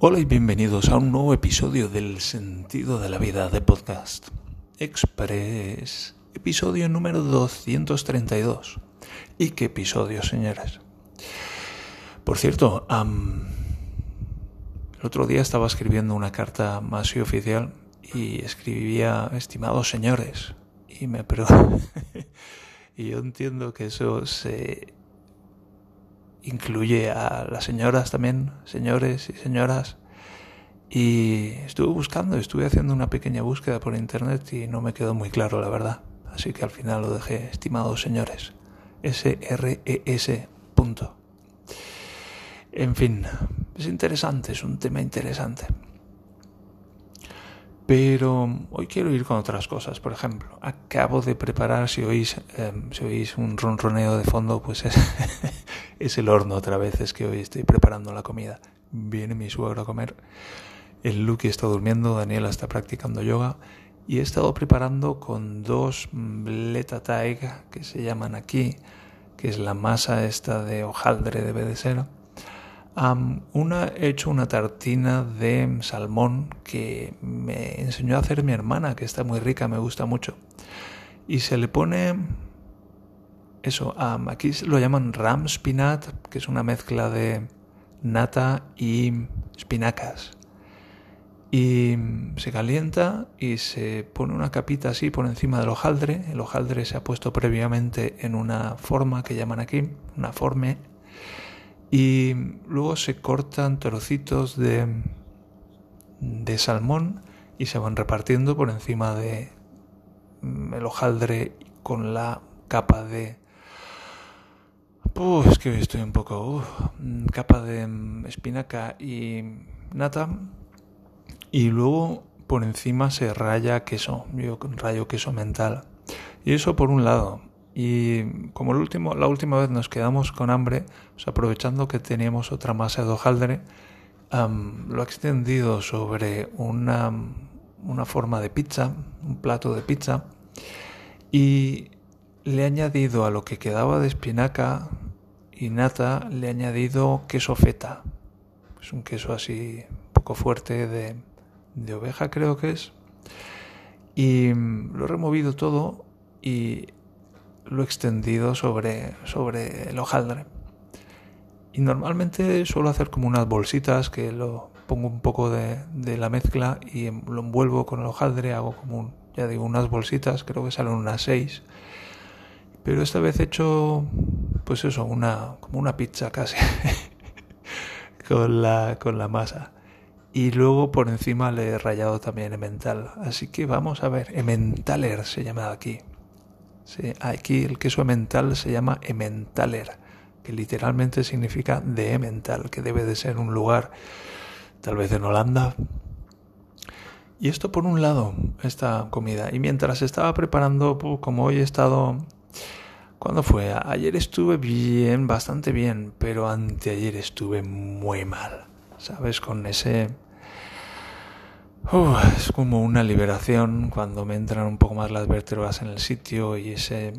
Hola y bienvenidos a un nuevo episodio del Sentido de la Vida de Podcast Express, episodio número 232. ¿Y qué episodio, señores? Por cierto, el otro día estaba escribiendo una carta más y oficial y escribía, estimados señores, y me pregunto, y yo entiendo que eso se incluye a las señoras también, señores y señoras. Y estuve buscando, estuve haciendo una pequeña búsqueda por internet y no me quedó muy claro, la verdad. Así que al final lo dejé, estimados señores. S-R-E-S. Punto. En fin, es interesante, es un tema interesante. Pero hoy quiero ir con otras cosas. Por ejemplo, acabo de preparar, si oís, em, si oís un ronroneo de fondo, pues es, el horno otra vez. Es que hoy estoy preparando la comida. Viene mi suegro a comer. El Lucky está durmiendo, Daniela está practicando yoga. Y he estado preparando con dos bleta taig que se llaman aquí, que es la masa esta de hojaldre de ser una he hecho una tartina de salmón que me enseñó a hacer mi hermana, que está muy rica, me gusta mucho. Y se le pone eso, aquí lo llaman ram spinat, que es una mezcla de nata y espinacas. Y se calienta y se pone una capita así por encima del hojaldre. El hojaldre se ha puesto previamente en una forma que llaman aquí, una forme y luego se cortan trocitos de, de salmón y se van repartiendo por encima de mm, el hojaldre con la capa de es que estoy un poco mm, capa de mm, espinaca y nata. Y luego por encima se raya queso yo rayo queso mental. Y eso por un lado y como la última vez nos quedamos con hambre, aprovechando que teníamos otra masa de hojaldre, lo he extendido sobre una, una forma de pizza, un plato de pizza, y le he añadido a lo que quedaba de espinaca y nata, le he añadido queso feta. Es un queso así un poco fuerte de, de oveja creo que es. Y lo he removido todo y lo extendido sobre, sobre el hojaldre. Y normalmente suelo hacer como unas bolsitas que lo pongo un poco de, de la mezcla y lo envuelvo con el hojaldre, hago como un, ya digo, unas bolsitas, creo que salen unas seis. Pero esta vez he hecho, pues eso, una, como una pizza casi, con, la, con la masa. Y luego por encima le he rayado también emmental. Así que vamos a ver, emmentaler se llama aquí. Sí, aquí el queso emmental se llama Emmentaler, que literalmente significa de Emmental, que debe de ser un lugar tal vez en Holanda. Y esto por un lado, esta comida. Y mientras estaba preparando, como hoy he estado... ¿Cuándo fue? Ayer estuve bien, bastante bien, pero anteayer estuve muy mal. ¿Sabes? Con ese es como una liberación cuando me entran un poco más las vértebras en el sitio y ese,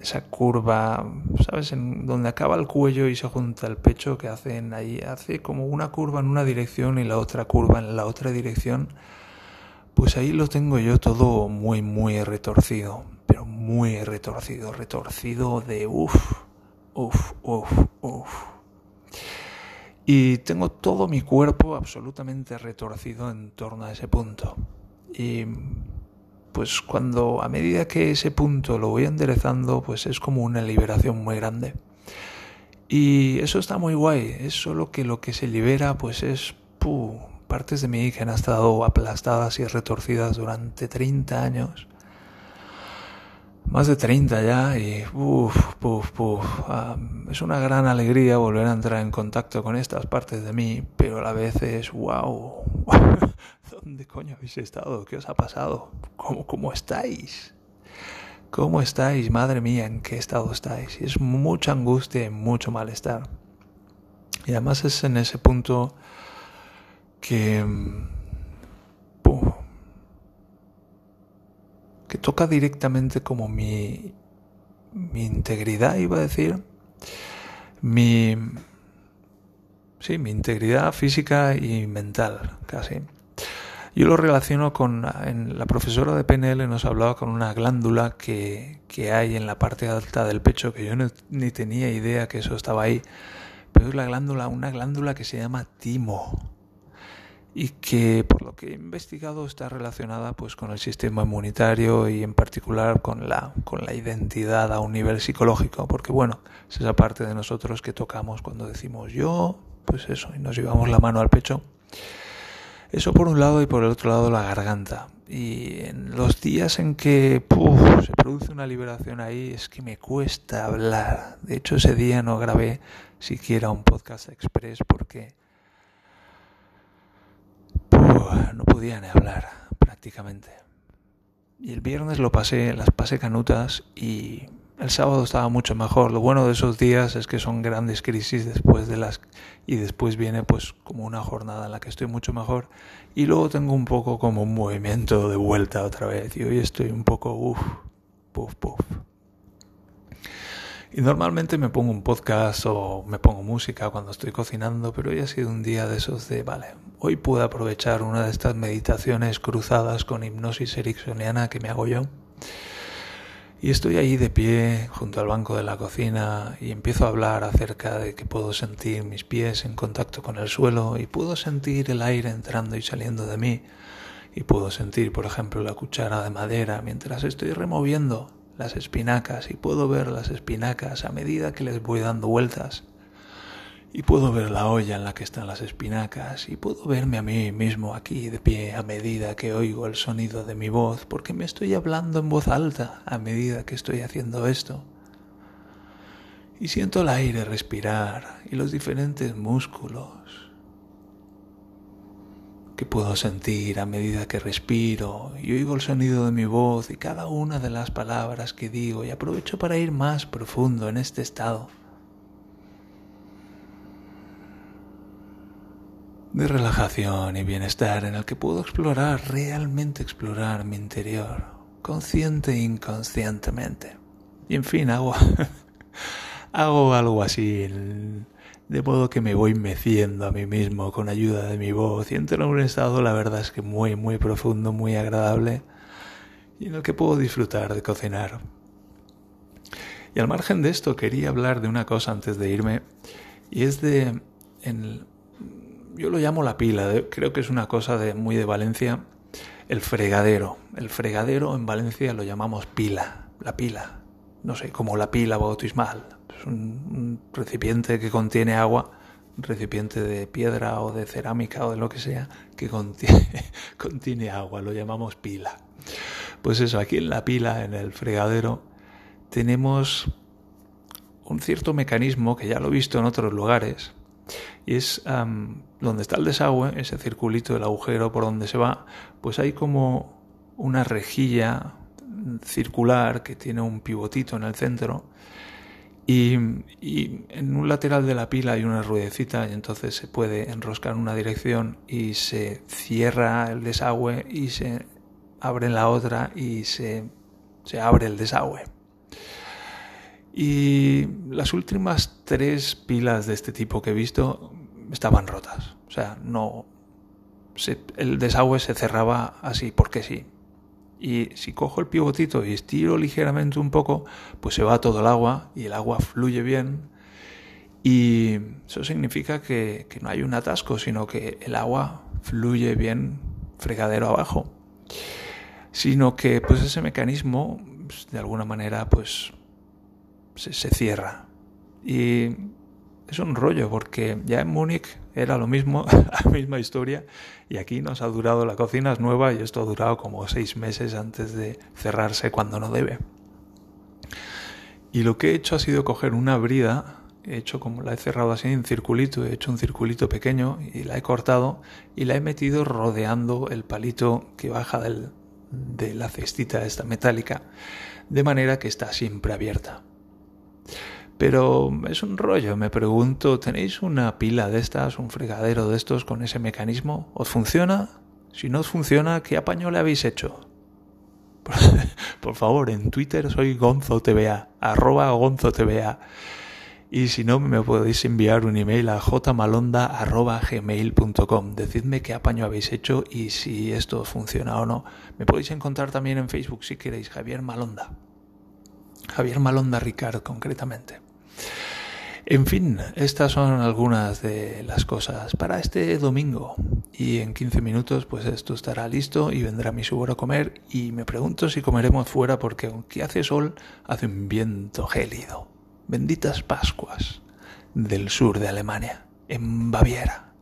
esa curva, ¿sabes? En donde acaba el cuello y se junta el pecho que hacen ahí, hace como una curva en una dirección y la otra curva en la otra dirección. Pues ahí lo tengo yo todo muy, muy retorcido, pero muy retorcido, retorcido de uff, uff, uff, uff. Y tengo todo mi cuerpo absolutamente retorcido en torno a ese punto. Y pues cuando a medida que ese punto lo voy enderezando, pues es como una liberación muy grande. Y eso está muy guay, es solo que lo que se libera pues es partes de mí que han estado aplastadas y retorcidas durante 30 años más de 30 ya y uff, puf, puf. es una gran alegría volver a entrar en contacto con estas partes de mí, pero a la vez es wow. ¿Dónde coño habéis estado? ¿Qué os ha pasado? ¿Cómo, cómo estáis? ¿Cómo estáis? Madre mía, ¿en qué estado estáis? Y es mucha angustia y mucho malestar. Y además es en ese punto que que toca directamente como mi, mi integridad, iba a decir, mi, sí, mi integridad física y mental, casi. Yo lo relaciono con, en la profesora de PNL nos hablaba con una glándula que, que hay en la parte alta del pecho, que yo ni tenía idea que eso estaba ahí, pero es la glándula, una glándula que se llama timo y que por lo que he investigado está relacionada pues con el sistema inmunitario y en particular con la con la identidad a un nivel psicológico. Porque bueno es esa parte de nosotros que tocamos cuando decimos yo pues eso y nos llevamos la mano al pecho. Eso por un lado y por el otro lado la garganta. Y en los días en que se produce una liberación ahí es que me cuesta hablar. De hecho ese día no grabé siquiera un podcast express porque no podía hablar prácticamente. Y el viernes lo pasé, las pasé canutas y el sábado estaba mucho mejor. Lo bueno de esos días es que son grandes crisis después de las y después viene pues como una jornada en la que estoy mucho mejor y luego tengo un poco como un movimiento de vuelta otra vez y hoy estoy un poco uff, puff, puff. Y normalmente me pongo un podcast o me pongo música cuando estoy cocinando, pero hoy ha sido un día de esos de, vale, hoy puedo aprovechar una de estas meditaciones cruzadas con hipnosis ericksoniana que me hago yo. Y estoy ahí de pie junto al banco de la cocina y empiezo a hablar acerca de que puedo sentir mis pies en contacto con el suelo y puedo sentir el aire entrando y saliendo de mí y puedo sentir, por ejemplo, la cuchara de madera mientras estoy removiendo las espinacas y puedo ver las espinacas a medida que les voy dando vueltas. Y puedo ver la olla en la que están las espinacas y puedo verme a mí mismo aquí de pie a medida que oigo el sonido de mi voz porque me estoy hablando en voz alta a medida que estoy haciendo esto. Y siento el aire respirar y los diferentes músculos que puedo sentir a medida que respiro y oigo el sonido de mi voz y cada una de las palabras que digo y aprovecho para ir más profundo en este estado de relajación y bienestar en el que puedo explorar, realmente explorar mi interior, consciente e inconscientemente. Y en fin, hago, hago algo así de modo que me voy meciendo a mí mismo con ayuda de mi voz y entro en un estado, la verdad es que muy, muy profundo, muy agradable y en el que puedo disfrutar de cocinar. Y al margen de esto quería hablar de una cosa antes de irme y es de, en, yo lo llamo la pila, creo que es una cosa de, muy de Valencia, el fregadero. El fregadero en Valencia lo llamamos pila, la pila, no sé, como la pila bautismal es un, recipiente que contiene agua, un recipiente de piedra o de cerámica o de lo que sea, que contiene, contiene agua, lo llamamos pila. Pues eso, aquí en la pila, en el fregadero, tenemos un cierto mecanismo que ya lo he visto en otros lugares, y es donde está el desagüe, ese circulito del agujero por donde se va, pues hay como una rejilla circular que tiene un pivotito en el centro y, en un lateral de la pila hay una ruedecita y entonces se puede enroscar en una dirección y se cierra el desagüe y se abre en la otra y se, se abre el desagüe. Y las últimas tres pilas de este tipo que he visto estaban rotas. O sea, no. el desagüe se cerraba así porque sí y si cojo el pivotito y estiro ligeramente un poco, pues se va todo el agua y el agua fluye bien. Y eso significa que, no hay un atasco, sino que el agua fluye bien fregadero abajo. Sino que pues ese mecanismo, pues, de alguna manera, pues se, se cierra. Y es un rollo porque ya en Múnich era lo mismo, la misma historia, y aquí nos ha durado, la cocina es nueva y esto ha durado como seis meses antes de cerrarse cuando no debe. Y lo que he hecho ha sido coger una brida, he hecho como la he cerrado así en circulito, he hecho un circulito pequeño y la he cortado y la he metido rodeando el palito que baja del, de la cestita esta metálica, de manera que está siempre abierta. Pero es un rollo, me pregunto, ¿tenéis una pila de estas, un fregadero de estos con ese mecanismo? ¿Os funciona? Si no os funciona, ¿qué apaño le habéis hecho? Por favor, en Twitter soy GonzoTVA, arroba GonzoTVA. Y si no, me podéis enviar un email a jmalonda.gmail.com. Decidme qué apaño habéis hecho y si esto funciona o no. Me podéis encontrar también en Facebook si queréis, Javier Malonda. Javier Malonda Ricard, concretamente. En fin, estas son algunas de las cosas para este domingo. Y en 15 minutos, pues esto estará listo y vendrá mi suegro a comer. Y me pregunto si comeremos fuera porque aunque hace sol, hace un viento gélido benditas Pascuas del sur de Alemania, en Baviera.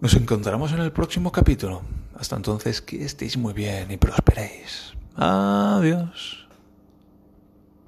Nos encontramos en el próximo capítulo. Hasta entonces, que estéis muy bien y prosperéis. Adiós.